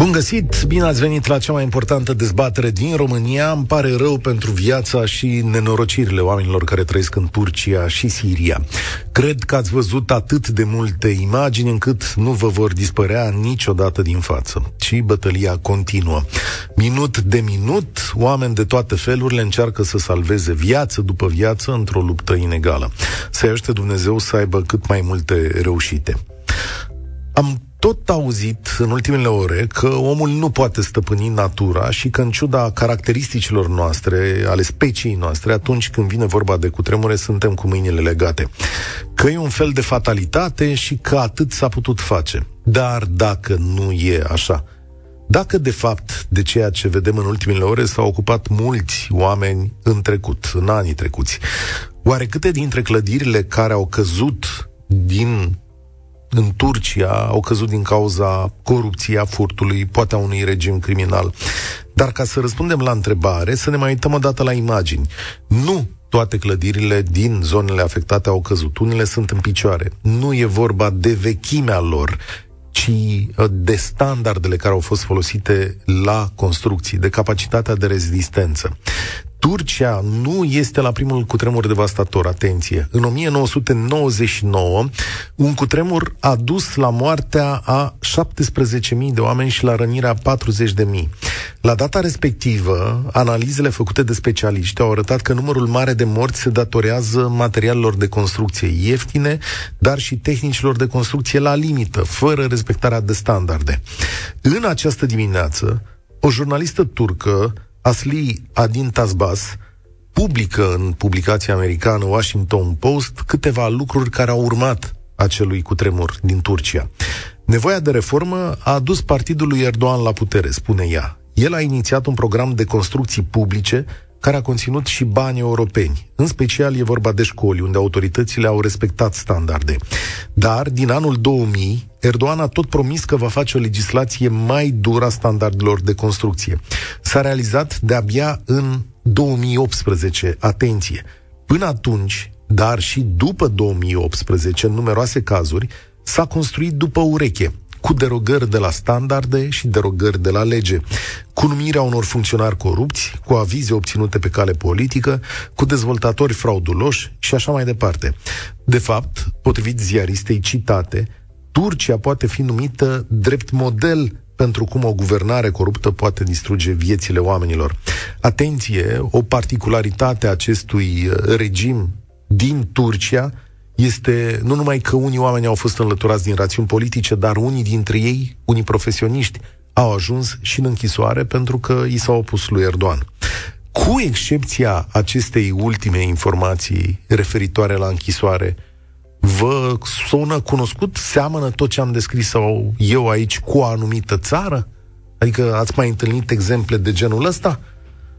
Bun găsit, bine ați venit la cea mai importantă dezbatere din România. Îmi pare rău pentru viața și nenorocirile oamenilor care trăiesc în Turcia și Siria. Cred că ați văzut atât de multe imagini încât nu vă vor dispărea niciodată din față. Și bătălia continuă. Minut de minut, oameni de toate felurile încearcă să salveze viață după viață într-o luptă inegală. Să-i ajute Dumnezeu să aibă cât mai multe reușite. Am tot auzit în ultimele ore că omul nu poate stăpâni natura și că în ciuda caracteristicilor noastre, ale speciei noastre, atunci când vine vorba de cutremure, suntem cu mâinile legate. Că e un fel de fatalitate și că atât s-a putut face. Dar dacă nu e așa, dacă de fapt de ceea ce vedem în ultimele ore s-au ocupat mulți oameni în trecut, în anii trecuți, oare câte dintre clădirile care au căzut din în Turcia au căzut din cauza corupției, a furtului, poate a unui regim criminal. Dar ca să răspundem la întrebare, să ne mai uităm o dată la imagini. Nu toate clădirile din zonele afectate au căzut. Unele sunt în picioare. Nu e vorba de vechimea lor, ci uh, de standardele care au fost folosite la construcții, de capacitatea de rezistență. Turcia nu este la primul cutremur devastator, atenție. În 1999, un cutremur a dus la moartea a 17.000 de oameni și la rănirea 40.000. La data respectivă, analizele făcute de specialiști au arătat că numărul mare de morți se datorează materialelor de construcție ieftine, dar și tehnicilor de construcție la limită, fără respectarea de standarde. În această dimineață, o jurnalistă turcă Asli Adin Tasbas publică în publicația americană Washington Post câteva lucruri care au urmat acelui cutremur din Turcia. Nevoia de reformă a adus partidul lui Erdogan la putere, spune ea. El a inițiat un program de construcții publice care a conținut și bani europeni. În special e vorba de școli, unde autoritățile au respectat standarde. Dar, din anul 2000, Erdogan a tot promis că va face o legislație mai dură a standardelor de construcție. S-a realizat de-abia în 2018. Atenție! Până atunci, dar și după 2018, în numeroase cazuri, s-a construit după ureche, cu derogări de la standarde și derogări de la lege, cu numirea unor funcționari corupți, cu avize obținute pe cale politică, cu dezvoltatori frauduloși și așa mai departe. De fapt, potrivit ziaristei citate, Turcia poate fi numită drept model pentru cum o guvernare coruptă poate distruge viețile oamenilor. Atenție, o particularitate a acestui uh, regim din Turcia este nu numai că unii oameni au fost înlăturați din rațiuni politice, dar unii dintre ei, unii profesioniști, au ajuns și în închisoare pentru că i s-au opus lui Erdogan. Cu excepția acestei ultime informații referitoare la închisoare, vă sună cunoscut? Seamănă tot ce am descris sau eu aici cu o anumită țară? Adică ați mai întâlnit exemple de genul ăsta?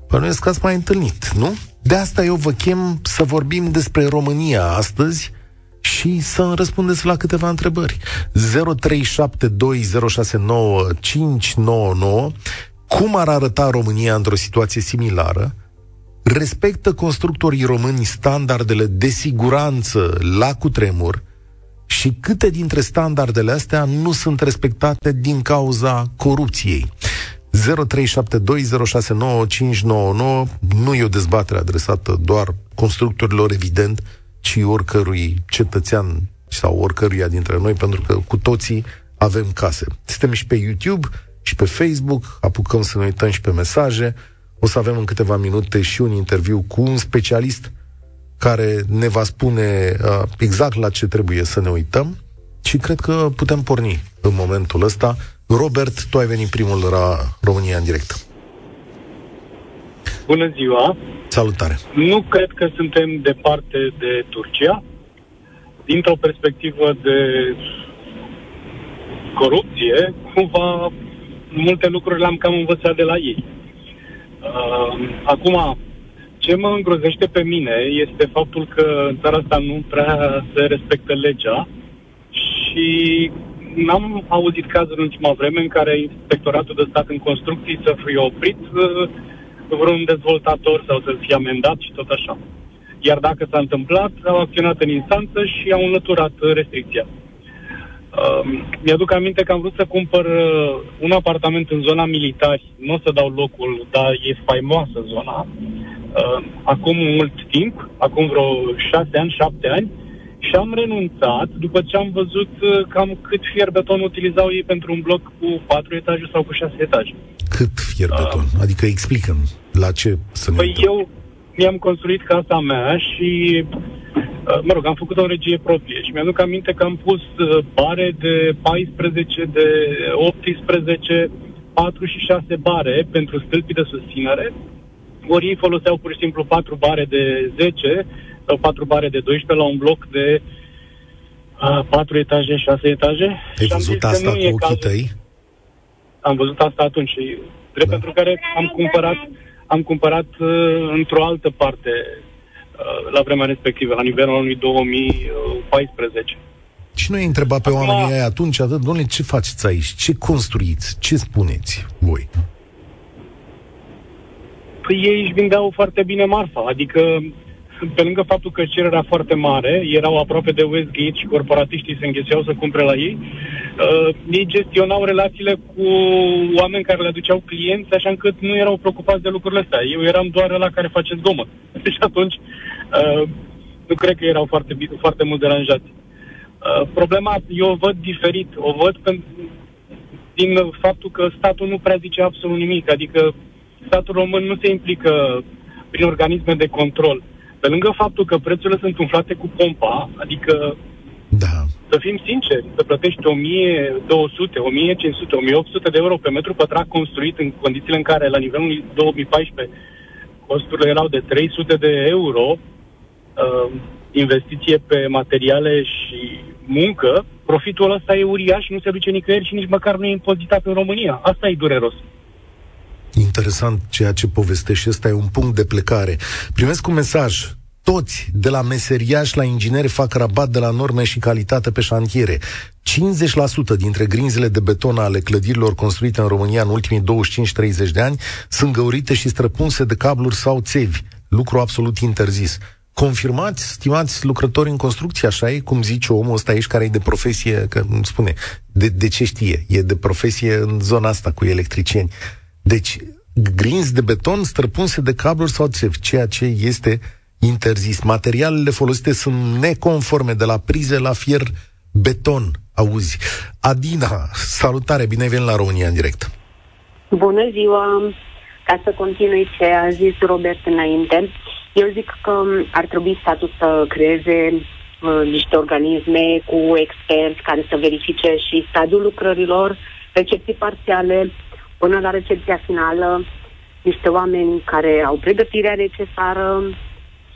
Bănuiesc că ați mai întâlnit, nu? De asta eu vă chem să vorbim despre România astăzi, și să răspundeți la câteva întrebări. 0372069599 Cum ar arăta România într-o situație similară? Respectă constructorii români standardele de siguranță la cutremur? Și câte dintre standardele astea nu sunt respectate din cauza corupției? 0372069599 nu e o dezbatere adresată doar constructorilor, evident, ci oricărui cetățean sau oricăruia dintre noi, pentru că cu toții avem case. Suntem și pe YouTube și pe Facebook, apucăm să ne uităm și pe mesaje. O să avem în câteva minute și un interviu cu un specialist care ne va spune uh, exact la ce trebuie să ne uităm și cred că putem porni în momentul ăsta. Robert, tu ai venit primul la România în direct. Bună ziua! Salutare! Nu cred că suntem departe de Turcia. Dintr-o perspectivă de corupție, cumva multe lucruri le-am cam învățat de la ei. Uh, acum, ce mă îngrozește pe mine este faptul că în țara asta nu prea se respectă legea și n-am auzit cazuri în ultima vreme în care Inspectoratul de Stat în Construcții să fie oprit uh, vreun dezvoltator sau să fie amendat și tot așa. Iar dacă s-a întâmplat, au acționat în instanță și au înlăturat restricția. Uh, mi-aduc aminte că am vrut să cumpăr uh, un apartament în zona militari. Nu o să dau locul, dar e faimoasă zona. Uh, acum mult timp, acum vreo șase ani, șapte ani, și am renunțat după ce am văzut uh, cam cât fier beton utilizau ei pentru un bloc cu patru etaje sau cu șase etaje. Cât fier beton? Uh, adică explică la ce să ne Păi eu mi-am construit casa mea și uh, mă rog, am făcut o regie proprie și mi-aduc aminte că am pus uh, bare de 14, de 18, 4 și 6 bare pentru stâlpii de susținere, ori ei foloseau pur și simplu 4 bare de 10 sau 4 bare de 12 la un bloc de uh, 4 etaje, 6 etaje. Ai văzut asta cu ochii cazul. tăi? Am văzut asta atunci și drept da. pentru care am cumpărat am cumpărat uh, într-o altă parte uh, la vremea respectivă, la nivelul anului 2014. Și noi întrebat pe Acum, oamenii aia atunci, domnule, ce faceți aici? Ce construiți? Ce spuneți voi? Păi ei își vindeau foarte bine marfa, adică pe lângă faptul că cererea foarte mare, erau aproape de Westgate și corporatiștii se înghesuiau să cumpere la ei, uh, ei gestionau relațiile cu oameni care le aduceau clienți, așa încât nu erau preocupați de lucrurile astea. Eu eram doar la care face zgomot. Și atunci uh, nu cred că erau foarte, foarte mult deranjați. Uh, problema eu o văd diferit. O văd pentru, din faptul că statul nu prea zice absolut nimic. Adică statul român nu se implică prin organisme de control. Pe lângă faptul că prețurile sunt umflate cu pompa, adică da. să fim sinceri, să plătești 1200, 1500, 1800 de euro pe metru pătrat construit în condițiile în care la nivelul 2014 costurile erau de 300 de euro, uh, investiție pe materiale și muncă, profitul ăsta e uriaș, nu se duce nicăieri și nici măcar nu e impozitat în România. Asta e dureros. Interesant ceea ce povestești, ăsta e un punct de plecare. Primesc un mesaj. Toți, de la meseriași la ingineri, fac rabat de la norme și calitate pe șantiere. 50% dintre grinzile de beton ale clădirilor construite în România în ultimii 25-30 de ani sunt găurite și străpunse de cabluri sau țevi. Lucru absolut interzis. Confirmați, stimați lucrători în construcție, așa e, cum zice omul ăsta aici, care e de profesie, că îmi spune, de, de ce știe, e de profesie în zona asta cu electricieni. Deci, grinzi de beton străpunse de cabluri sau țevi, ceea ce este interzis. Materialele folosite sunt neconforme de la prize la fier beton. Auzi. Adina, salutare, bine ai venit la România în direct. Bună ziua! Ca să continui ce a zis Robert înainte, eu zic că ar trebui statul să creeze uh, niște organisme cu experți care să verifice și stadiul lucrărilor, recepții parțiale, până la recepția finală niște oameni care au pregătirea necesară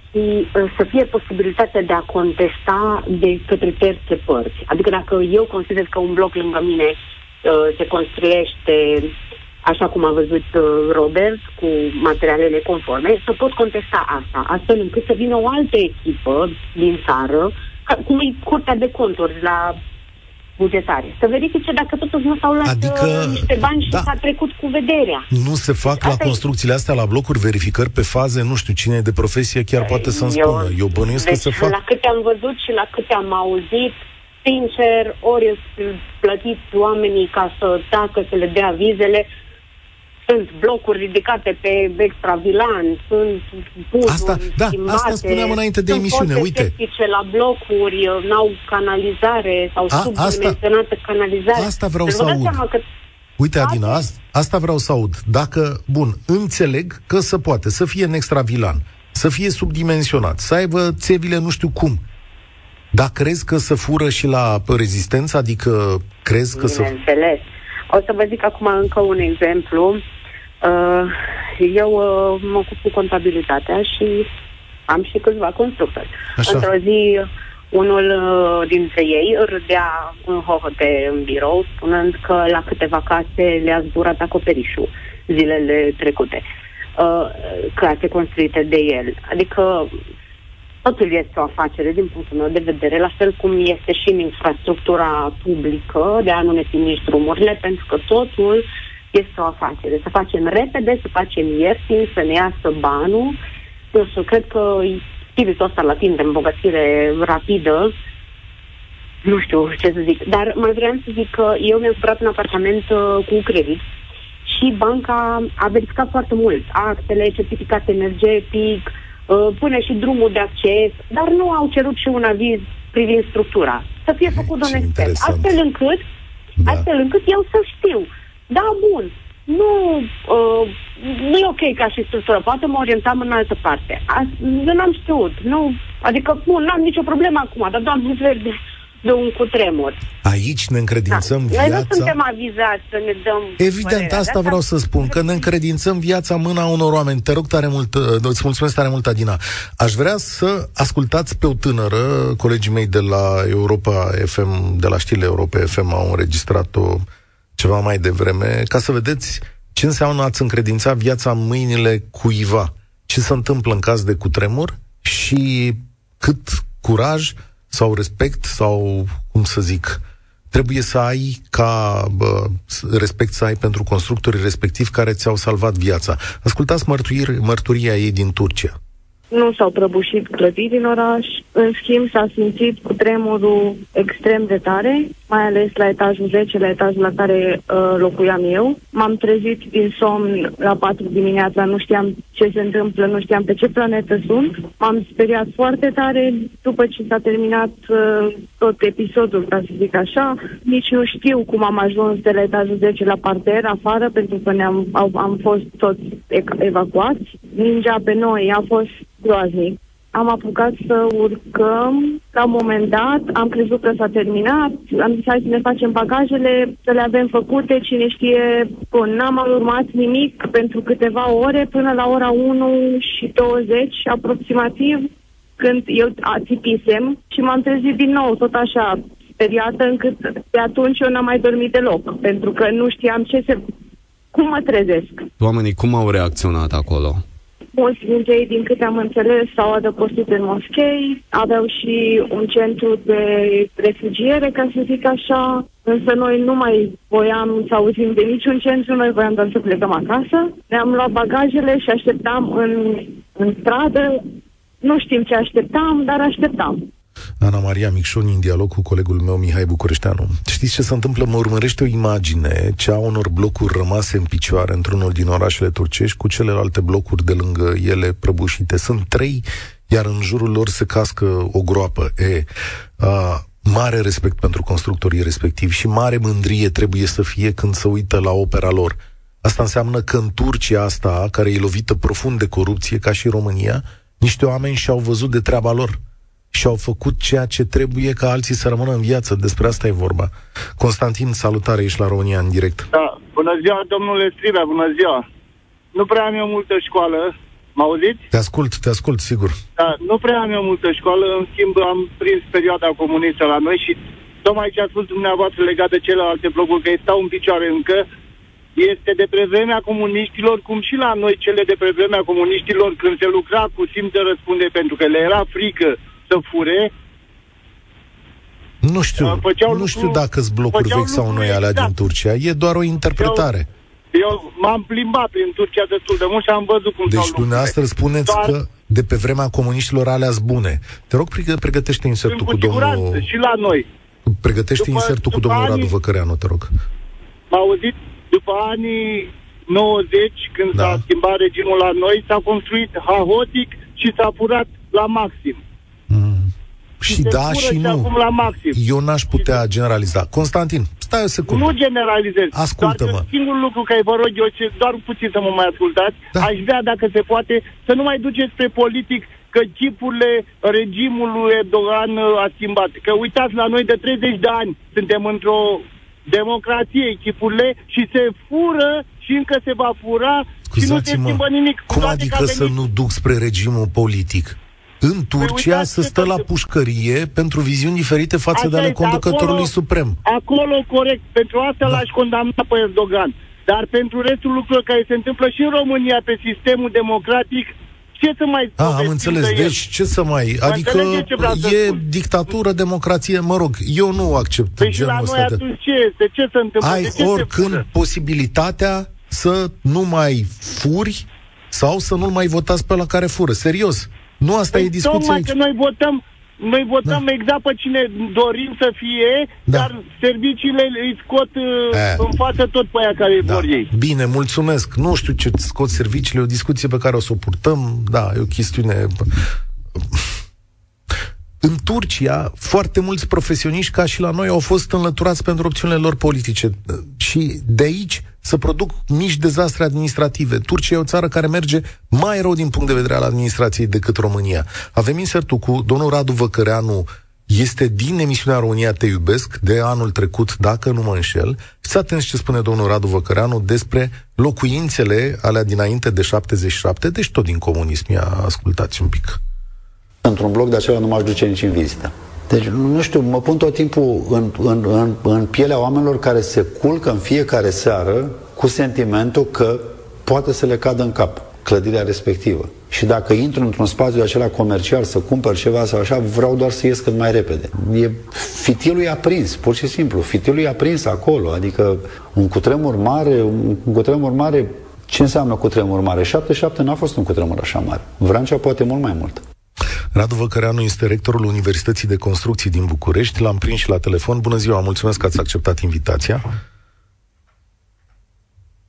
și uh, să fie posibilitatea de a contesta de către terțe părți. Adică dacă eu consider că un bloc lângă mine uh, se construiește așa cum a văzut uh, Robert, cu materialele conforme, să pot contesta asta, astfel încât să vină o altă echipă din țară, cum e Curtea de Conturi la bugetare. Să verifice dacă totuși nu s-au luat adică, uh, niște bani și da. s-a trecut cu vederea. Nu se fac deci, la construcțiile astea, la blocuri, verificări pe faze, nu știu cine e de profesie, chiar păi, poate să-mi eu, spună. Eu bănuiesc deci, că se fac. La câte am văzut și la câte am auzit, sincer, ori plătiți oamenii ca să tacă, să le dea vizele, sunt blocuri ridicate pe extravilan, sunt puzuri asta, da, schimbate, asta spuneam înainte de emisiune, uite. la blocuri, n-au canalizare sau A, subdimensionată asta, canalizare. Asta vreau deci să aud. Că Uite, Adina, asta, asta vreau să aud. Dacă, bun, înțeleg că se poate să fie în extravilan, să fie subdimensionat, să aibă țevile nu știu cum. Dar crezi că să fură și la rezistență? Adică crezi că să... Bineînțeles. O să vă zic acum încă un exemplu. Uh, eu uh, mă ocup cu contabilitatea și am și câțiva constructori. Așa. Într-o zi, unul uh, dintre ei râdea în hohote în birou, spunând că la câteva case le-a zburat acoperișul zilele trecute. Case construite de el. Adică totul este o afacere din punctul meu de vedere, la fel cum este și în infrastructura publică, de a nu ne nici drumurile, pentru că totul este o afacere. Să facem repede, să facem ieftin, să ne iasă banul. Eu știu, cred că spiritul ăsta latin de îmbogățire rapidă, nu știu ce să zic, dar mai vreau să zic că eu mi-am cumpărat un apartament uh, cu credit și banca a verificat foarte mult actele, certificat energetic, uh, pune și drumul de acces, dar nu au cerut și un aviz privind structura. Să fie făcut de un expert. Astfel încât, da. astfel încât eu să știu. Da, bun, nu, uh, nu e ok ca și structură, poate mă orientam în altă parte. nu n-am știut, nu, adică, bun, n-am nicio problemă acum, dar doamne verde, de un cutremur. Aici ne încredințăm da. viața... Noi nu suntem avizați să ne dăm Evident, părerea. asta vreau să spun, că ne încredințăm viața în mâna unor oameni. Te rog tare mult, uh, îți mulțumesc tare mult, Adina. Aș vrea să ascultați pe o tânără, colegii mei de la Europa FM, de la știrile Europa FM au înregistrat-o ceva mai devreme, ca să vedeți ce înseamnă ați încredința viața în mâinile cuiva. Ce se întâmplă în caz de cutremur și cât curaj sau respect sau, cum să zic, trebuie să ai ca bă, respect să ai pentru constructorii respectiv care ți-au salvat viața. Ascultați mărturia ei din Turcia. Nu s-au prăbușit clădiri în oraș, în schimb s-a simțit cu tremurul extrem de tare, mai ales la etajul 10, la etajul la care uh, locuiam eu. M-am trezit din somn la 4 dimineața, nu știam ce se întâmplă, nu știam pe ce planetă sunt. M-am speriat foarte tare după ce s-a terminat uh, tot episodul, ca să zic așa. Nici nu știu cum am ajuns de la etajul 10 la parter, afară, pentru că ne-am, am, am fost toți evacuați. Ningea pe noi a fost groaznic. Am apucat să urcăm. La un moment dat am crezut că s-a terminat. Am zis hai să ne facem bagajele, să le avem făcute. Cine știe, bun, n-am urmat nimic pentru câteva ore până la ora 1 și 20 aproximativ când eu atipisem și m-am trezit din nou, tot așa, speriată, încât de atunci eu n-am mai dormit deloc, pentru că nu știam ce se... Cum mă trezesc? Oamenii cum au reacționat acolo? Mulți dintre ei, din câte am înțeles, s-au adăpostit în moschei, aveau și un centru de refugiere, ca să zic așa, însă noi nu mai voiam să auzim de niciun centru, noi voiam doar să plecăm acasă. Ne-am luat bagajele și așteptam în, în stradă, nu știm ce așteptam, dar așteptam. Ana Maria Micșoni în dialog cu colegul meu Mihai Bucureșteanu. Știți ce se întâmplă? Mă urmărește o imagine, cea unor blocuri rămase în picioare într-unul din orașele turcești cu celelalte blocuri de lângă ele prăbușite. Sunt trei, iar în jurul lor se cască o groapă. E, a, mare respect pentru constructorii respectivi și mare mândrie trebuie să fie când se uită la opera lor. Asta înseamnă că în Turcia asta, care e lovită profund de corupție, ca și România, niște oameni și-au văzut de treaba lor și au făcut ceea ce trebuie ca alții să rămână în viață. Despre asta e vorba. Constantin, salutare, ești la România în direct. Da, bună ziua, domnule Stribea, bună ziua. Nu prea am eu multă școală, mă auziți? Te ascult, te ascult, sigur. Da, nu prea am eu multă școală, în schimb am prins perioada comunistă la noi și tocmai ce a spus dumneavoastră legat de celelalte blocuri, că stau în picioare încă, este de pe vremea comuniștilor, cum și la noi cele de pe vremea comuniștilor, când se lucra cu simț de răspunde, pentru că le era frică să fure. Nu știu, făceau nu știu dacă sunt blocuri vechi sau noi alea exact. din Turcia. E doar o interpretare. Eu, eu m-am plimbat prin Turcia destul de mult și am văzut cum Deci dumneavoastră spuneți doar... că de pe vremea comuniștilor alea bune. Te rog, pregătește insertul cu, cu domnul... și la noi. Pregătește după, insertul după cu domnul anii... Radu Văcăreanu, te rog. M-a auzit? După anii 90, când da. s-a schimbat regimul la noi, s-a construit haotic și s-a furat la maxim. Și da și nu. Acum la maxim. Eu n-aș putea generaliza. Constantin, stai o secundă. Nu generalizez. Ascultă-mă. singurul lucru care vă rog eu, ce doar puțin să mă mai ascultați, da. aș vrea, dacă se poate, să nu mai duceți pe politic că chipurile regimului Erdogan uh, a schimbat. Că uitați, la noi de 30 de ani suntem într-o democrație, chipurile, și se fură și încă se va fura și nu se schimbă nimic. Cum adică să nu duc spre regimul politic? În păi Turcia să stă la pușcărie pentru viziuni diferite față de ale conducătorului acolo, suprem. Acolo, corect. Pentru asta da. l-aș condamna pe Erdogan. Dar pentru restul lucrurilor care se întâmplă și în România pe sistemul democratic, ce să mai... A, am înțeles. De deci ce să mai... Adică e dictatură, democrație, mă rog, eu nu accept păi genul la noi ăsta. De... ce este? Ce se întâmplă? Ai ce oricând se posibilitatea să nu mai furi sau să nu mai votați pe la care fură. Serios. Nu asta păi e discuția tocmai aici. că noi votăm noi votăm da. exact pe cine dorim să fie, da. dar serviciile îi scot uh, e. în față tot pe aia care da. vor ei. Bine, mulțumesc. Nu știu ce scot serviciile, o discuție pe care o să o purtăm. Da, e o chestiune... În Turcia, foarte mulți profesioniști, ca și la noi, au fost înlăturați pentru opțiunile lor politice. Și de aici să produc mici dezastre administrative. Turcia e o țară care merge mai rău din punct de vedere al administrației decât România. Avem insertul cu domnul Radu Văcăreanu, este din emisiunea România Te Iubesc de anul trecut, dacă nu mă înșel. Fiți atenți ce spune domnul Radu Văcăreanu despre locuințele alea dinainte de 77, deci tot din comunism. Ia ascultați un pic. Într-un bloc de acela nu m-aș duce nici în vizită. Deci, nu știu, mă pun tot timpul în, în, în, în pielea oamenilor care se culcă în fiecare seară cu sentimentul că poate să le cadă în cap clădirea respectivă. Și dacă intru într-un spațiu de acela comercial să cumpăr ceva sau așa, vreau doar să ies cât mai repede. E, fitilul e aprins, pur și simplu. Fitilul e aprins acolo. Adică un cutremur mare, un cutremur mare, ce înseamnă cutremur mare? 77 n-a fost un cutremur așa mare. Vrancea poate mult mai mult. Radu Văcăreanu este rectorul Universității de Construcții din București. L-am prins și la telefon. Bună ziua, mulțumesc că ați acceptat invitația.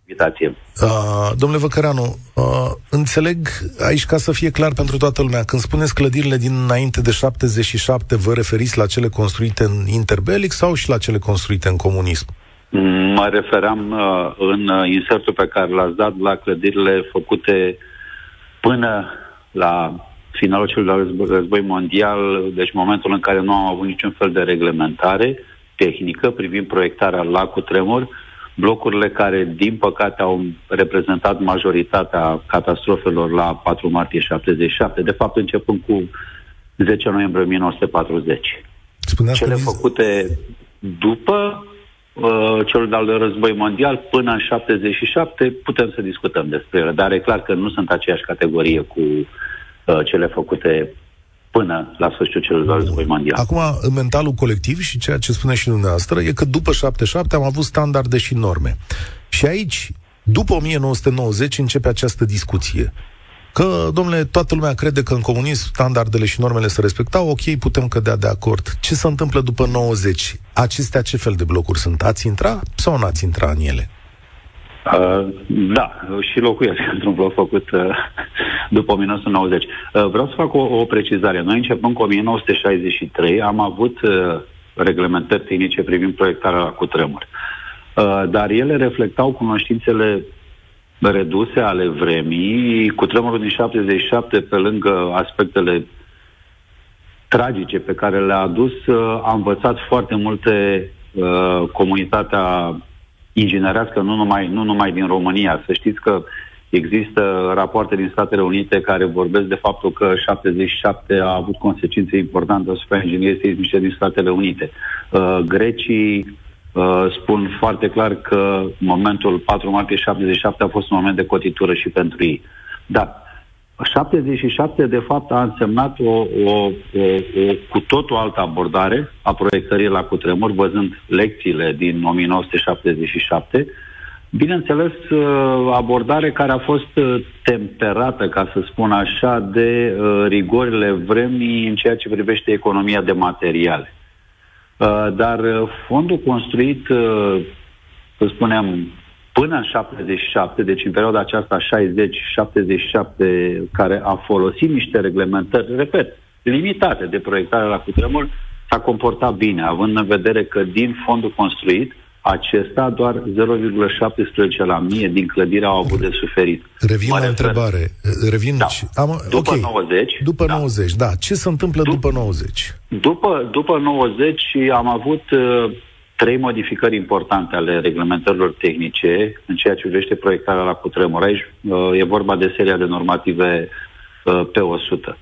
Invitație. Uh, domnule Văcăreanu, uh, înțeleg aici ca să fie clar pentru toată lumea, când spuneți clădirile din înainte de 77, vă referiți la cele construite în interbelic sau și la cele construite în comunism? Mă referam uh, în insertul pe care l-ați dat la clădirile făcute până la finalul celui de război mondial, deci momentul în care nu am avut niciun fel de reglementare tehnică privind proiectarea la cutremur, blocurile care, din păcate, au reprezentat majoritatea catastrofelor la 4 martie 77, de fapt începând cu 10 noiembrie 1940. Spuneați Cele făcute după uh, celul de-al război mondial până în 77 putem să discutăm despre ele, dar e clar că nu sunt aceeași categorie cu Uh, cele făcute până la sfârșitul celui de război mondial. Acum, în mentalul colectiv și ceea ce spune și dumneavoastră, e că după 77 am avut standarde și norme. Și aici, după 1990, începe această discuție. Că, domnule, toată lumea crede că în comunism standardele și normele se respectau, ok, putem cădea de acord. Ce se întâmplă după 90? Acestea ce fel de blocuri sunt? Ați intra sau nu ați intra în ele? Uh, da, și locuiesc într-un bloc făcut uh, după 1990. Uh, vreau să fac o, o precizare. Noi începând cu 1963 am avut uh, reglementări tehnice privind proiectarea cu tremur. Uh, dar ele reflectau cunoștințele reduse ale vremii. Cu tremurul din 77, pe lângă aspectele tragice pe care le-a adus, uh, a învățat foarte multe uh, comunitatea inginerească, nu numai, nu numai din România. Să știți că există rapoarte din Statele Unite care vorbesc de faptul că 77 a avut consecințe importante asupra inginerii seismice din Statele Unite. Uh, grecii uh, spun foarte clar că momentul 4 martie 77 a fost un moment de cotitură și pentru ei. Da, 77, de fapt, a însemnat o, o, o, o cu totul altă abordare a proiectării la cutremur, văzând lecțiile din 1977. Bineînțeles, uh, abordare care a fost uh, temperată, ca să spun așa, de uh, rigorile vremii în ceea ce privește economia de materiale. Dar fondul construit, să spunem, până în 77, deci în perioada aceasta 60-77, care a folosit niște reglementări, repet, limitate de proiectare la cutremur, s-a comportat bine, având în vedere că din fondul construit, acesta doar 0,17 la mie din clădire au avut de suferit. Revin mă la refer... întrebare. Revin da. am, după okay. 90. După da. 90, da. Ce se întâmplă D- după 90? După, după 90 am avut uh, trei modificări importante ale reglementărilor tehnice în ceea ce privește proiectarea la cutremur. Aici uh, e vorba de seria de normative uh, pe 100.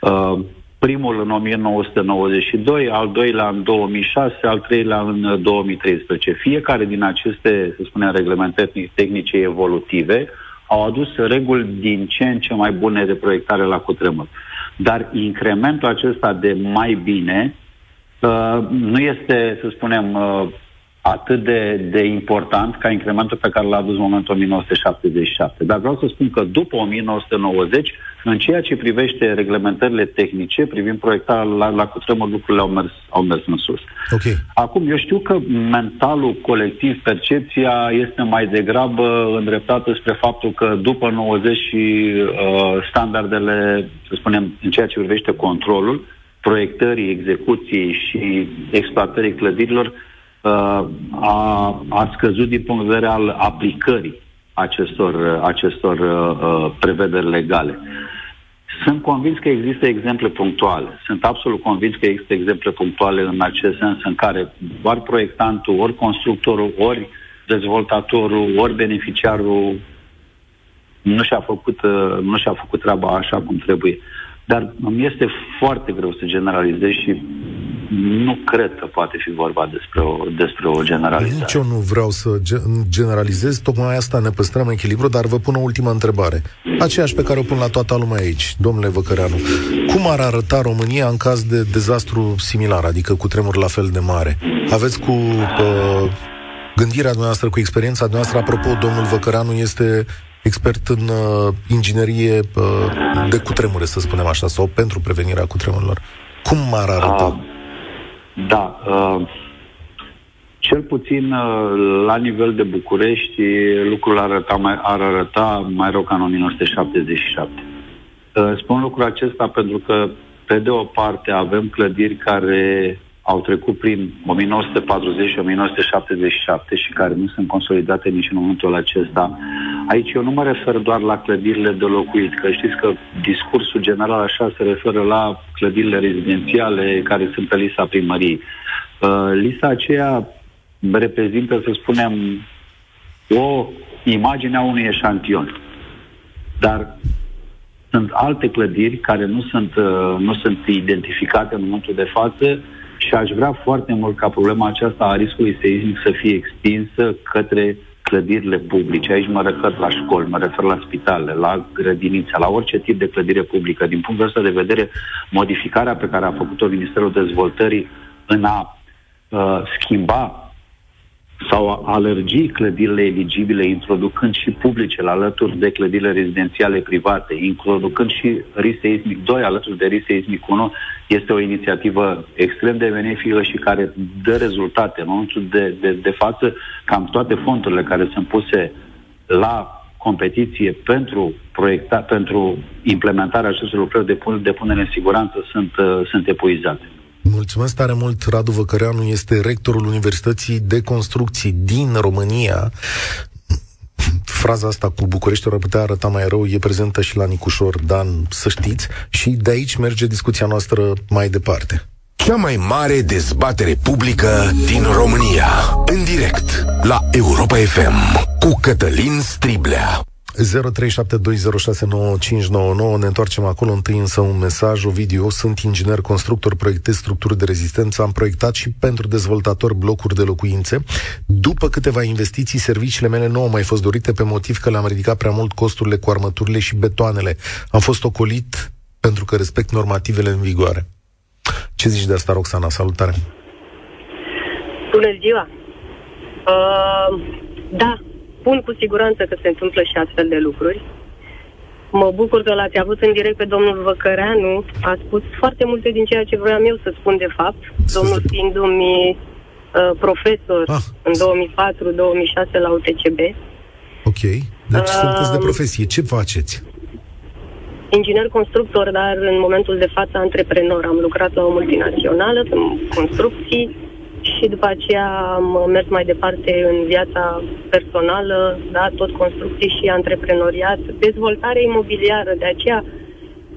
Uh, primul în 1992, al doilea în 2006, al treilea în 2013. Fiecare din aceste, să spunem, reglementări tehnice evolutive au adus reguli din ce în ce mai bune de proiectare la cutremur. Dar incrementul acesta de mai bine uh, nu este, să spunem, uh, atât de, de important ca incrementul pe care l-a adus în momentul 1977. Dar vreau să spun că după 1990, în ceea ce privește reglementările tehnice, privind proiectarea la, la cutremur, lucrurile au mers, au mers în sus. Okay. Acum, eu știu că mentalul colectiv, percepția este mai degrabă îndreptată spre faptul că după 90 și uh, standardele, să spunem, în ceea ce privește controlul, proiectării, execuției și exploatării clădirilor, uh, a, a scăzut din punct de vedere al aplicării acestor, acestor uh, uh, prevederi legale. Sunt convins că există exemple punctuale. Sunt absolut convins că există exemple punctuale în acest sens în care ori proiectantul, ori constructorul, ori dezvoltatorul, ori beneficiarul nu și-a făcut, uh, nu și-a făcut treaba așa cum trebuie. Dar îmi este foarte greu să generalizez și nu cred că poate fi vorba despre o, despre o generalizare. Nici eu nu vreau să generalizez, tocmai asta ne păstrăm echilibru, dar vă pun o ultimă întrebare. Aceeași pe care o pun la toată lumea aici, domnule Văcăreanu. Cum ar arăta România în caz de dezastru similar, adică cu tremur la fel de mare? Aveți cu uh, gândirea noastră, cu experiența noastră, apropo, domnul Văcăreanu este expert în uh, inginerie uh, de cutremure, să spunem așa, sau pentru prevenirea cutremurilor. Cum ar arăta? Uh, da. Uh, cel puțin uh, la nivel de București lucrul ar arăta mai, ar arăta mai rău ca în 1977. Uh, spun lucrul acesta pentru că, pe de o parte, avem clădiri care au trecut prin 1940 și 1977 și care nu sunt consolidate nici în momentul acesta. Aici eu nu mă refer doar la clădirile de locuit, că știți că discursul general așa se referă la clădirile rezidențiale care sunt pe lista primăriei. Uh, lista aceea reprezintă, să spunem, o imagine a unui eșantion. Dar sunt alte clădiri care nu sunt, uh, nu sunt identificate în momentul de față și aș vrea foarte mult ca problema aceasta a riscului seismic să fie extinsă către clădirile publice. Aici mă refer la școli, mă refer la spitale, la grădinițe, la orice tip de clădire publică. Din punctul ăsta de vedere, modificarea pe care a făcut-o Ministerul Dezvoltării în a uh, schimba sau alergi clădirile eligibile, introducând și publice la alături de clădirile rezidențiale private, introducând și risc seismic 2 alături de risc seismic 1, este o inițiativă extrem de benefică și care dă rezultate. În momentul de, de, de față, cam toate fondurile care sunt puse la competiție pentru, proiecta, pentru implementarea acestor lucrări de, de punere în siguranță sunt, uh, sunt epuizate. Mulțumesc tare mult, Radu Văcăreanu este rectorul Universității de Construcții din România. Fraza asta cu București ar putea arăta mai rău, e prezentă și la Nicușor Dan, să știți, și de aici merge discuția noastră mai departe. Cea mai mare dezbatere publică din România, în direct, la Europa FM, cu Cătălin Striblea. 0372069599 Ne întoarcem acolo întâi însă un mesaj, o video. Sunt inginer constructor, proiectez structuri de rezistență. Am proiectat și pentru dezvoltator blocuri de locuințe. După câteva investiții, serviciile mele nu au mai fost dorite pe motiv că le-am ridicat prea mult costurile cu armăturile și betoanele. Am fost ocolit pentru că respect normativele în vigoare. Ce zici de asta, Roxana? Salutare! Bună ziua! Uh, da, spun cu siguranță că se întâmplă și astfel de lucruri. Mă bucur că l-ați avut în direct pe domnul Văcăreanu. A spus foarte multe din ceea ce vreau eu să spun de fapt. Domnul fiindu-mi uh, profesor ah. în 2004-2006 la UTCB. Ok. Deci uh, sunteți de profesie. Ce faceți? Inginer constructor, dar în momentul de față antreprenor. Am lucrat la o multinațională în construcții și după aceea am mers mai departe în viața personală, da, tot construcții și antreprenoriat, dezvoltare imobiliară, de aceea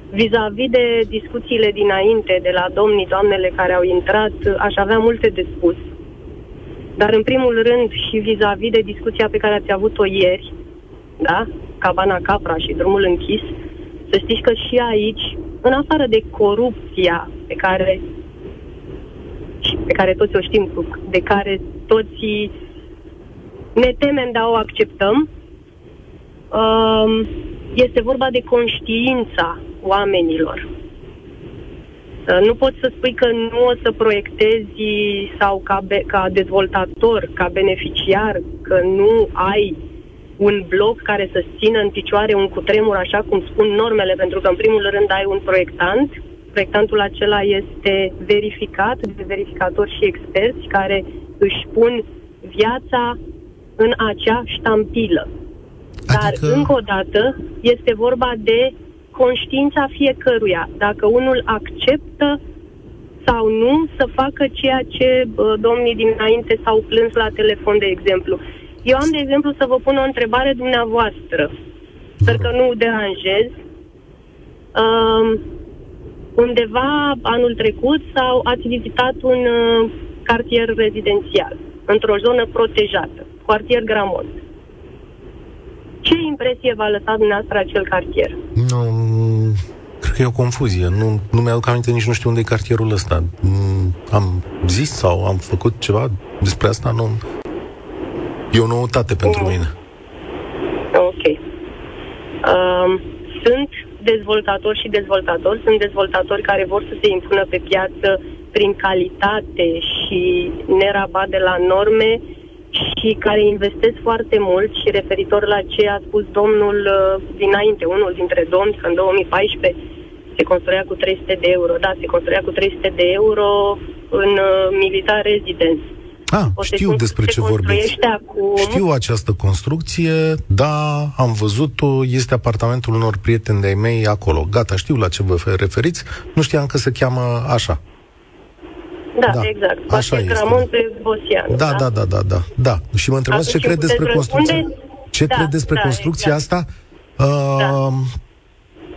vis-a-vis de discuțiile dinainte de la domnii, doamnele care au intrat, aș avea multe de spus. Dar în primul rând și vis-a-vis de discuția pe care ați avut-o ieri, da, Cabana Capra și drumul închis, să știți că și aici, în afară de corupția pe care și pe care toți o știm, de care toți ne temem, dar o acceptăm. um, este vorba de conștiința oamenilor. Uh, nu poți să spui că nu o să proiectezi sau ca, be- ca dezvoltator, ca beneficiar, că nu ai un bloc care să țină în picioare un cutremur, așa cum spun normele, pentru că în primul rând ai un proiectant, proiectantul acela este verificat de verificatori și experți care își pun viața în acea ștampilă. Dar, adică... încă o dată, este vorba de conștiința fiecăruia. Dacă unul acceptă sau nu să facă ceea ce uh, domnii dinainte s-au plâns la telefon, de exemplu. Eu am, de exemplu, să vă pun o întrebare dumneavoastră. Sper că nu deranjez. Uh, undeva anul trecut sau ați vizitat un uh, cartier rezidențial, într-o zonă protejată, quartier Gramont. Ce impresie v-a lăsat dumneavoastră acel cartier? Nu, cred că e o confuzie. Nu, nu mi-aduc aminte, nici nu știu unde e cartierul ăsta. Mm, am zis sau am făcut ceva despre asta? Nu. E o noutate pentru mm. mine. Ok. Um, sunt dezvoltatori și dezvoltatori. Sunt dezvoltatori care vor să se impună pe piață prin calitate și nerabat de la norme și care investesc foarte mult și referitor la ce a spus domnul uh, dinainte, unul dintre domni, că în 2014 se construia cu 300 de euro. Da, se construia cu 300 de euro în uh, militar residence. Ah, o știu despre ce vorbiți. Acum. Știu această construcție, da, am văzut-o, este apartamentul unor prieteni de-ai mei acolo. Gata, știu la ce vă referiți, nu știam că se cheamă așa. Da, da exact. Așa este. Gramonte Bosian. Da, da, da, da, da, da. Și mă întrebați ce cred despre construcția. Ce da, cred despre da, construcția exact. asta? Uh, da.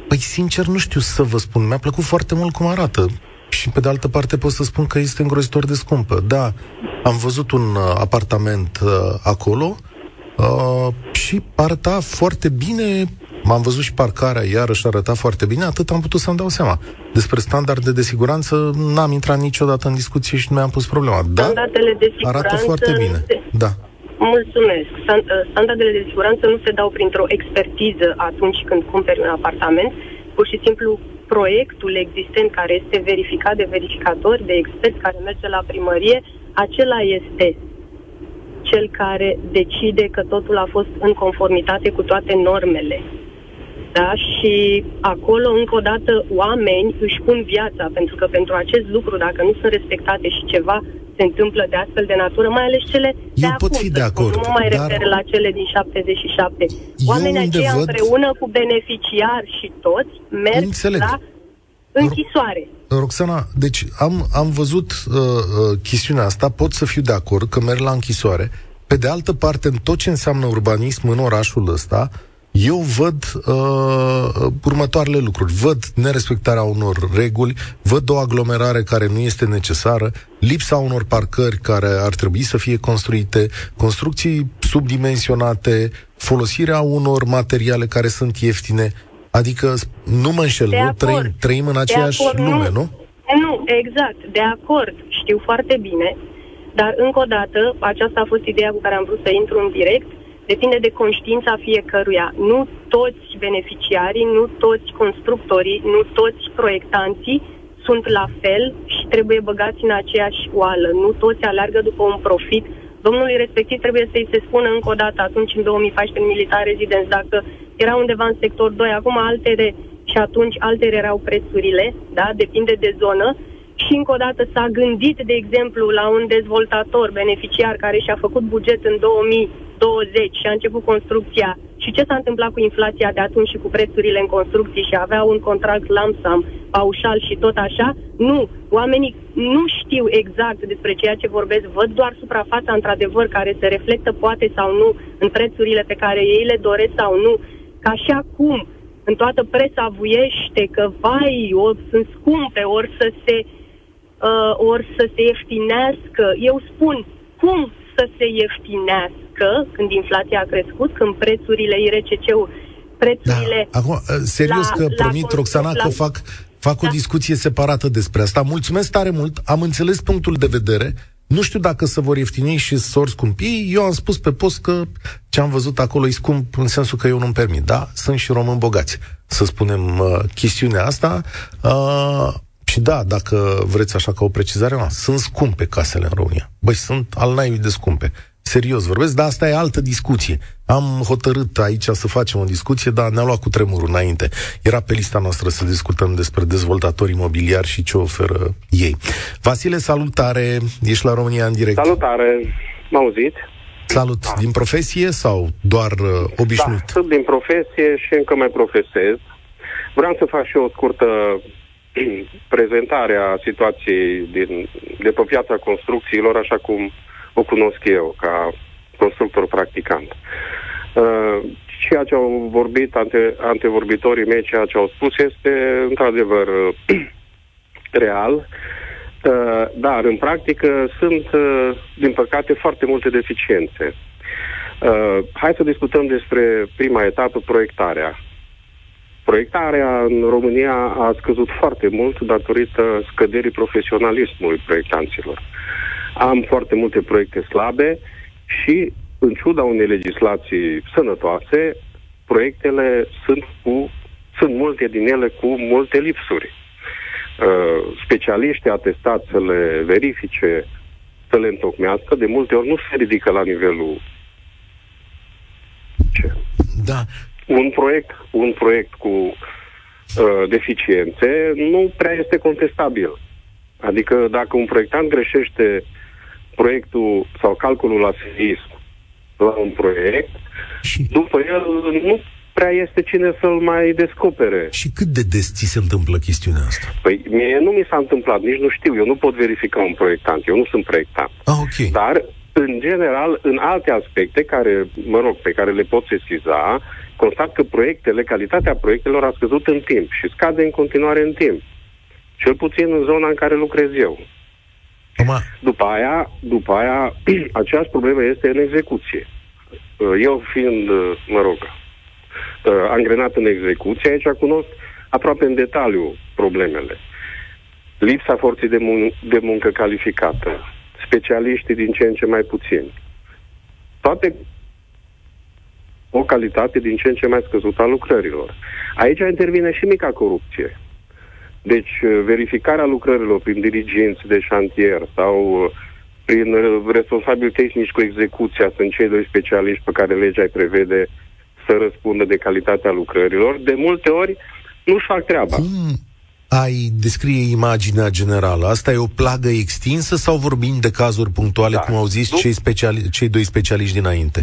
Păi, sincer, nu știu să vă spun. Mi-a plăcut foarte mult cum arată. Și pe de altă parte pot să spun că este îngrozitor de scumpă. Da, am văzut un uh, apartament uh, acolo uh, și arăta foarte bine M-am văzut și parcarea, iarăși arăta foarte bine, atât am putut să-mi dau seama. Despre standarde de siguranță n-am intrat niciodată în discuție și nu mi-am pus problema. Da, Standardele de siguranță arată foarte bine. Se... Da. Mulțumesc. Standardele de siguranță nu se dau printr-o expertiză atunci când cumperi un apartament. Pur și simplu proiectul existent care este verificat de verificatori, de experți care merge la primărie, acela este cel care decide că totul a fost în conformitate cu toate normele. Da? Și acolo, încă o dată, oameni își pun viața, pentru că pentru acest lucru, dacă nu sunt respectate și ceva se întâmplă de astfel de natură, mai ales cele Eu de pot acum, fi de acord, nu mă mai dar... refer la cele din 77. Oamenii aceia văd... împreună cu beneficiari și toți merg Înțeleg. la închisoare. Roxana, deci am, am văzut uh, uh, chestiunea asta, pot să fiu de acord că merg la închisoare. Pe de altă parte, în tot ce înseamnă urbanism în orașul ăsta, eu văd uh, următoarele lucruri. Văd nerespectarea unor reguli, văd o aglomerare care nu este necesară, lipsa unor parcări care ar trebui să fie construite, construcții subdimensionate, folosirea unor materiale care sunt ieftine. Adică, nu mă înșel, nu? Trăim, trăim în aceeași acord, lume, nu? nu? Nu, exact, de acord. Știu foarte bine. Dar, încă o dată, aceasta a fost ideea cu care am vrut să intru în direct, depinde de conștiința fiecăruia. Nu toți beneficiarii, nu toți constructorii, nu toți proiectanții sunt la fel și trebuie băgați în aceeași oală. Nu toți aleargă după un profit. Domnului respectiv trebuie să-i se spună încă o dată, atunci în 2014 în militar rezidenți, dacă era undeva în sector 2, acum altele și atunci altele erau prețurile, da, depinde de zonă. Și încă o dată s-a gândit, de exemplu, la un dezvoltator beneficiar care și-a făcut buget în 2000 20 și a început construcția și ce s-a întâmplat cu inflația de atunci și cu prețurile în construcții și avea un contract lamsam, paușal și tot așa, nu. Oamenii nu știu exact despre ceea ce vorbesc, văd doar suprafața într-adevăr care se reflectă poate sau nu în prețurile pe care ei le doresc sau nu. Ca și acum, în toată presa vuiește că, vai, ori sunt scumpe, ori să se, uh, ori să se ieftinească. Eu spun, cum să se ieftinească când inflația a crescut, când prețurile IRCC-ul, prețurile... Da. Acum, ă, serios la, că la promit, Roxana, la... că fac, fac da. o discuție separată despre asta. Mulțumesc tare mult, am înțeles punctul de vedere, Nu știu dacă se vor ieftini și să ori scumpi. Eu am spus pe post că ce am văzut acolo e scump în sensul că eu nu-mi permit. Da, sunt și români bogați. Să spunem uh, chestiunea asta. Uh, și da, dacă vreți așa ca o precizare, na, sunt scumpe casele în România. Băi, sunt al naibii de scumpe. Serios vorbesc, dar asta e altă discuție. Am hotărât aici să facem o discuție, dar ne-a luat cu tremurul înainte. Era pe lista noastră să discutăm despre dezvoltatori imobiliari și ce oferă ei. Vasile, salutare! Ești la România în direct. Salutare! M-a auzit? Salut! Da. Din profesie sau doar uh, obișnuit? Da, sunt din profesie și încă mai profesez. Vreau să fac și o scurtă prezentare a situației din, de pe piața construcțiilor, așa cum o cunosc eu, ca constructor practicant. Uh, ceea ce au vorbit ante, antevorbitorii mei, ceea ce au spus, este într-adevăr real, uh, dar în practică sunt, uh, din păcate, foarte multe deficiențe. Uh, hai să discutăm despre prima etapă, proiectarea. Proiectarea în România a scăzut foarte mult datorită scăderii profesionalismului proiectanților. Am foarte multe proiecte slabe și, în ciuda unei legislații sănătoase, proiectele sunt, cu, sunt multe din ele cu multe lipsuri. Uh, specialiștii atestați să le verifice, să le întocmească, de multe ori nu se ridică la nivelul ce? Da. Un proiect, un proiect cu uh, deficiențe nu prea este contestabil. Adică dacă un proiectant greșește proiectul sau calculul la seism la un proiect, și... după el nu prea este cine să-l mai descopere. Și cât de des ți se întâmplă chestiunea asta? Păi mie nu mi s-a întâmplat, nici nu știu, eu nu pot verifica un proiectant, eu nu sunt proiectant. Ah, ok. Dar, în general, în alte aspecte care, mă rog, pe care le pot sesiza, constat că proiectele, calitatea proiectelor a scăzut în timp și scade în continuare în timp. Cel puțin în zona în care lucrez eu. Toma. După aia, după aia, aceeași problemă este în execuție. Eu fiind, mă rog, angrenat în execuție, aici cunosc aproape în detaliu problemele. Lipsa forței de, mun- de muncă calificată, specialiștii din ce în ce mai puțini. Toate o calitate din ce în ce mai scăzută a lucrărilor. Aici intervine și mica corupție. Deci, uh, verificarea lucrărilor prin dirigenți de șantier sau uh, prin uh, responsabil tehnici cu execuția, sunt cei doi specialiști pe care legea îi prevede să răspundă de calitatea lucrărilor, de multe ori nu-și fac treaba. Cum ai descrie imaginea generală? Asta e o plagă extinsă sau vorbim de cazuri punctuale, da. cum au zis cei, speciali- cei doi specialiști dinainte?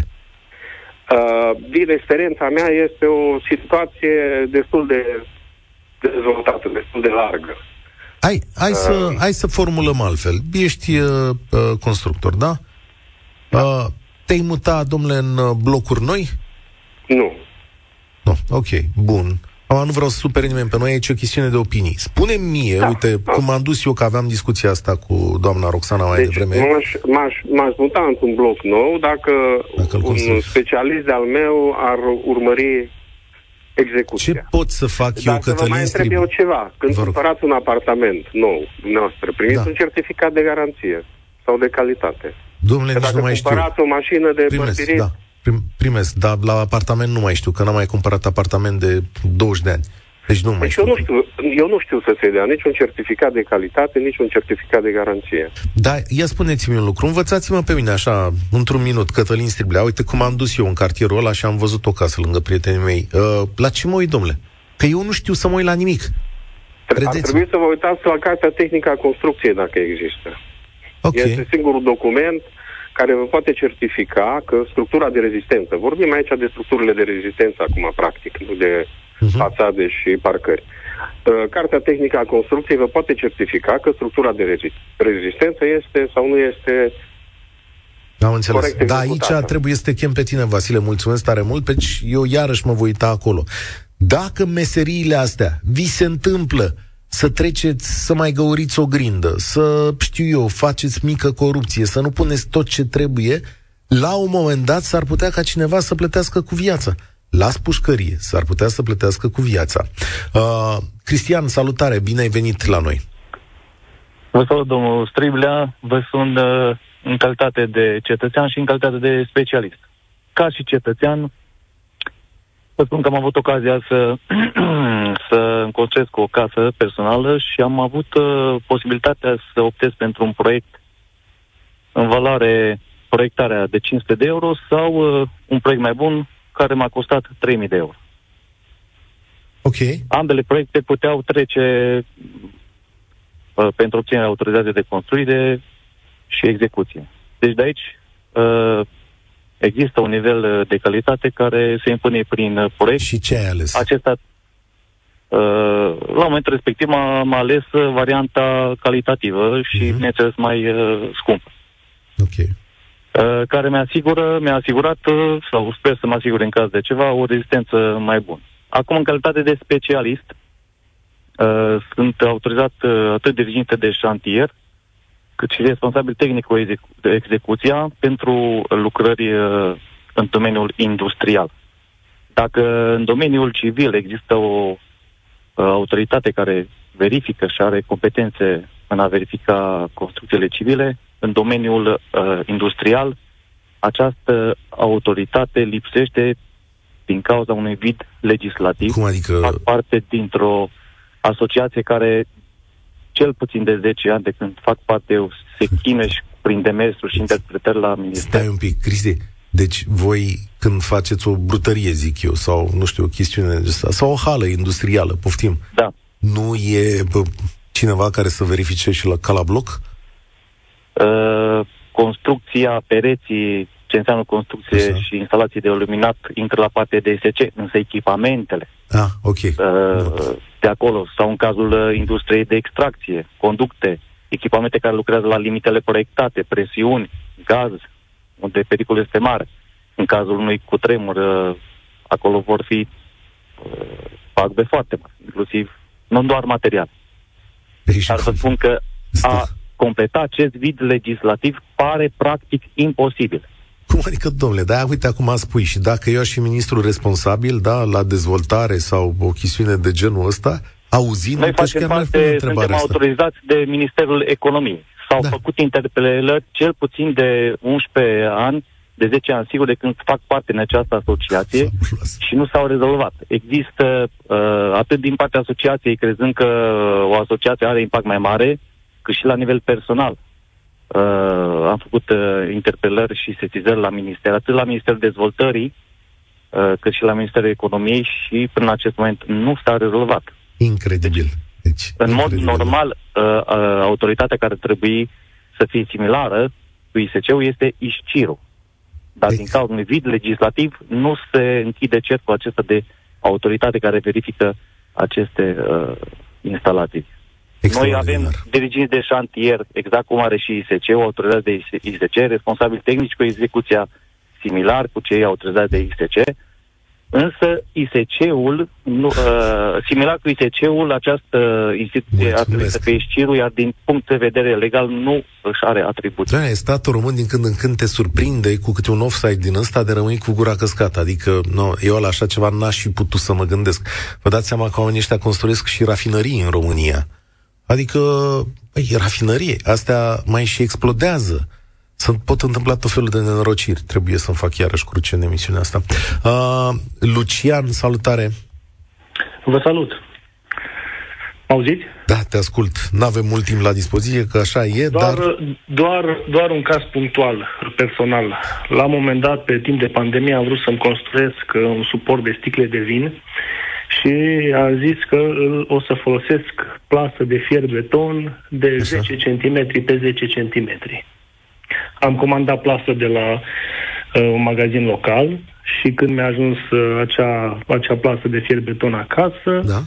Uh, din experiența mea este o situație destul de dezvoltată, destul de largă. Hai, hai, uh, să, hai să formulăm altfel. Ești uh, uh, constructor, da? da. Uh, te-ai mutat, domnule, în uh, blocuri noi? Nu. Nu, ok, bun. Am nu vreau să supere nimeni pe noi, aici e o chestiune de opinii. spune mie, da, uite, da. cum am dus eu, că aveam discuția asta cu doamna Roxana mai deci, devreme. M-aș, m-aș, m-aș muta într-un bloc nou dacă, dacă un construi. specialist de-al meu ar urmări execuția. Ce pot să fac Dar eu, să vă mai întreb eu ceva. Când cumpărați un apartament nou, dumneavoastră, primiți da. un certificat de garanție sau de calitate. Domnule, nici nu mai știu. o mașină de primesc, părtirit... da. Prim, primesc, dar la apartament nu mai știu, că n-am mai cumpărat apartament de 20 de ani. Deci nu mai deci știu. Eu nu știu, eu nu știu să se dea niciun certificat de calitate, niciun certificat de garanție. Da, ia spuneți-mi un lucru. Învățați-mă pe mine așa, într-un minut, Cătălin Striblea. Uite cum am dus eu în cartierul ăla și am văzut o casă lângă prietenii mei. Uh, la ce mă uit, domnule? Că eu nu știu să mă uit la nimic. Credeți? Ar trebui să vă uitați la cartea tehnică a construcției, dacă există. Okay. Este singurul document care vă poate certifica că structura de rezistență, vorbim aici de structurile de rezistență acum, practic, nu de uh-huh. fațade și parcări. Uh, Cartea tehnică a construcției vă poate certifica că structura de rezistență este sau nu este am înțeles. Da, aici trebuie să te chem pe tine, Vasile, mulțumesc tare mult, pentru că eu iarăși mă voi uita acolo. Dacă meseriile astea vi se întâmplă să treceți, să mai găuriți o grindă, să, știu eu, faceți mică corupție, să nu puneți tot ce trebuie, la un moment dat s-ar putea ca cineva să plătească cu viața la spușcărie, s-ar putea să plătească cu viața. Uh, Cristian, salutare, bine ai venit la noi. Vă salut, domnul Striblea. Vă sun uh, în calitate de cetățean și în calitate de specialist. Ca și cetățean, vă spun că am avut ocazia să, să îmi construiesc o casă personală și am avut uh, posibilitatea să optez pentru un proiect în valoare proiectarea de 500 de euro sau uh, un proiect mai bun care m-a costat 3000 de euro. Ok. Ambele proiecte puteau trece uh, pentru obținerea autorizației de construire și execuție. Deci de aici uh, există un nivel uh, de calitate care se impune prin uh, proiect. Și ce ai ales? Acesta, uh, la momentul respectiv, am ales uh, varianta calitativă și, uh-huh. bineînțeles, mai uh, scumpă. Ok. Uh, care mi-asigură, mi-a asigurat, uh, sau sper să mă asigure în caz de ceva, o rezistență mai bună. Acum, în calitate de specialist, uh, sunt autorizat uh, atât diriginte de șantier, cât și responsabil tehnic cu execu- de execuția pentru lucrări uh, în domeniul industrial. Dacă în domeniul civil există o uh, autoritate care verifică și are competențe în a verifica construcțiile civile, în domeniul uh, industrial, această autoritate lipsește din cauza unui vid legislativ. Cum adică? Fac parte dintr-o asociație care, cel puțin de 10 ani de când fac parte, eu se chime și prin demersuri și interpretări la minister. Stai un pic, Cristi. Deci voi, când faceți o brutărie, zic eu, sau, nu știu, o chestiune de asta, sau o hală industrială, poftim, Da. nu e bă, cineva care să verifice și la ca la bloc? Uh, construcția, pereții, ce înseamnă construcție Așa. și instalații de iluminat intră la partea de SC, însă echipamentele Ah, ok. uh, de acolo, sau în cazul uh, industriei de extracție, conducte, echipamente care lucrează la limitele proiectate, presiuni, gaz, unde pericolul este mare. În cazul unui cutremur, uh, acolo vor fi uh, pagube foarte mari, inclusiv nu doar material. Deci, Dar să spun că a completa acest vid legislativ pare practic imposibil. Cum adică, domnule, da, uite, acum spui și dacă eu aș fi ministrul responsabil, da, la dezvoltare sau o chestiune de genul ăsta, auzind, Noi deci facem chiar mi-ar pune parte, întrebarea suntem asta. autorizați de Ministerul Economiei. S-au Da. da. făcut interpelări cel puțin de 11 ani, de 10 ani, sigur, de când fac parte în această asociație Fabulos. și nu s-au rezolvat. Există, uh, atât din partea asociației, crezând că o asociație are impact mai mare, cât și la nivel personal. Uh, am făcut uh, interpelări și sesizări la minister, atât la Ministerul Dezvoltării, uh, cât și la Ministerul Economiei și până în acest moment nu s-a rezolvat. Incredibil. Deci, În mod incredibil. normal, uh, uh, autoritatea care trebuie să fie similară cu ISC-ul este ISCIRU. Dar din Ex- cauza unui vid legislativ nu se închide cercul acesta de autoritate care verifică aceste uh, instalații. Noi Extraordinar. avem diriginți de șantier, exact cum are și ISC, o autoritate de ISC, responsabili tehnici cu execuția similar cu cei autorizați de ISC, însă ISC-ul, nu, uh, similar cu ISC-ul, această instituție ar trebui Mulțumesc. să fie știrul, iar din punct de vedere legal nu își are atribuții. Da, statul român din când în când te surprinde cu câte un offside din ăsta de rămâi cu gura căscată. Adică, no, eu la așa ceva n-aș fi putut să mă gândesc. Vă dați seama că oamenii ăștia construiesc și rafinării în România. Adică, băi, rafinărie. Astea mai și explodează. Se pot întâmpla tot felul de nenorociri. Trebuie să-mi fac iarăși cruce în emisiunea asta. Uh, Lucian, salutare. Vă salut. Auziți? Da, te ascult. N-avem mult timp la dispoziție, că așa e, Doar, dar... doar, doar un caz punctual, personal. La un moment dat, pe timp de pandemie, am vrut să-mi construiesc uh, un suport de sticle de vin și am zis că îl- o să folosesc plasă de fier beton de Așa. 10 cm pe 10 cm. Am comandat plasă de la uh, un magazin local și când mi-a ajuns uh, acea, acea plasă de fier beton acasă, Da?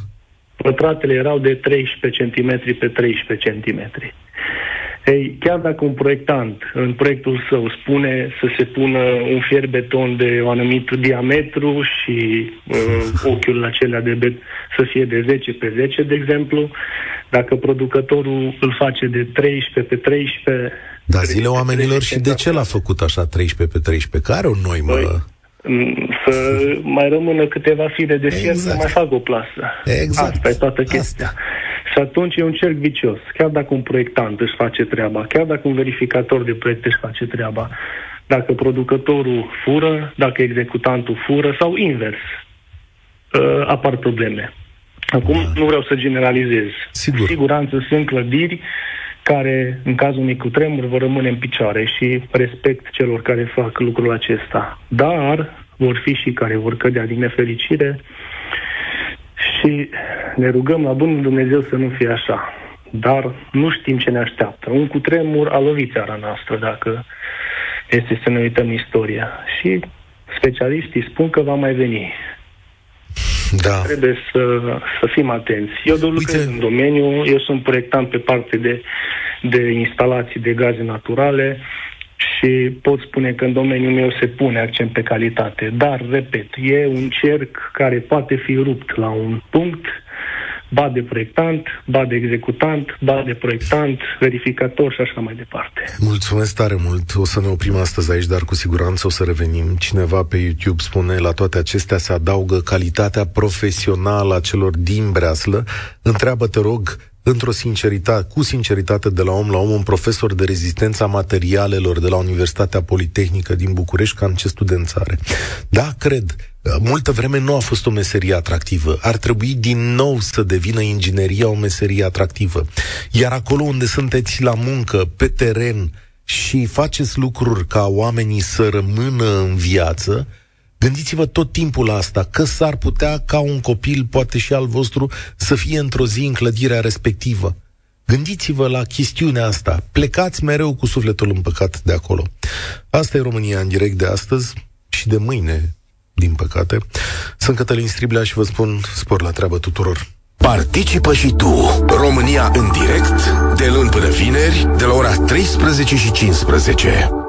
pătratele erau de 13 cm pe 13 cm. Ei, chiar dacă un proiectant în proiectul său spune să se pună un fier beton de un anumit diametru și uh, ochiul acelea de bet să fie de 10 pe 10, de exemplu, dacă producătorul îl face de 13 pe 13... Da, zile oamenilor și de ce l-a făcut așa 13 pe 13? Care o noi, mă? Păi, m, să mai rămână câteva fire de fier Exact. să mai fac o plasă. Exact. Asta e toată chestia. Și atunci e un cerc vicios. Chiar dacă un proiectant își face treaba, chiar dacă un verificator de proiecte își face treaba, dacă producătorul fură, dacă executantul fură sau invers, uh, apar probleme. Acum, da. nu vreau să generalizez. Sigur. Siguranță sunt clădiri care, în cazul unui cutremur, vor rămâne în picioare și respect celor care fac lucrul acesta. Dar vor fi și care vor cădea din nefericire și ne rugăm la Bunul Dumnezeu să nu fie așa. Dar nu știm ce ne așteaptă. Un cutremur a lovit țara noastră, dacă este să ne uităm istoria. Și specialiștii spun că va mai veni. Da. Trebuie să, să fim atenți. Eu lucrez în domeniu, eu sunt proiectant pe parte de, de instalații de gaze naturale și pot spune că în domeniul meu se pune accent pe calitate. Dar, repet, e un cerc care poate fi rupt la un punct ba de proiectant, ba de executant, ba de proiectant, verificator și așa mai departe. Mulțumesc tare mult. O să ne oprim astăzi aici, dar cu siguranță o să revenim. Cineva pe YouTube spune, la toate acestea se adaugă calitatea profesională a celor din breaslă. Întreabă, te rog, într-o sinceritate, cu sinceritate de la om la om, un profesor de rezistență a materialelor de la Universitatea Politehnică din București, cam ce studenți are. Da, cred, multă vreme nu a fost o meserie atractivă. Ar trebui din nou să devină ingineria o meserie atractivă. Iar acolo unde sunteți la muncă, pe teren, și faceți lucruri ca oamenii să rămână în viață, Gândiți-vă tot timpul la asta, că s-ar putea ca un copil, poate și al vostru, să fie într-o zi în clădirea respectivă. Gândiți-vă la chestiunea asta. Plecați mereu cu sufletul împăcat de acolo. Asta e România în direct de astăzi și de mâine, din păcate. Sunt Cătălin Striblea și vă spun spor la treabă tuturor. Participă și tu, România în direct, de luni până vineri, de la ora 13 și 15.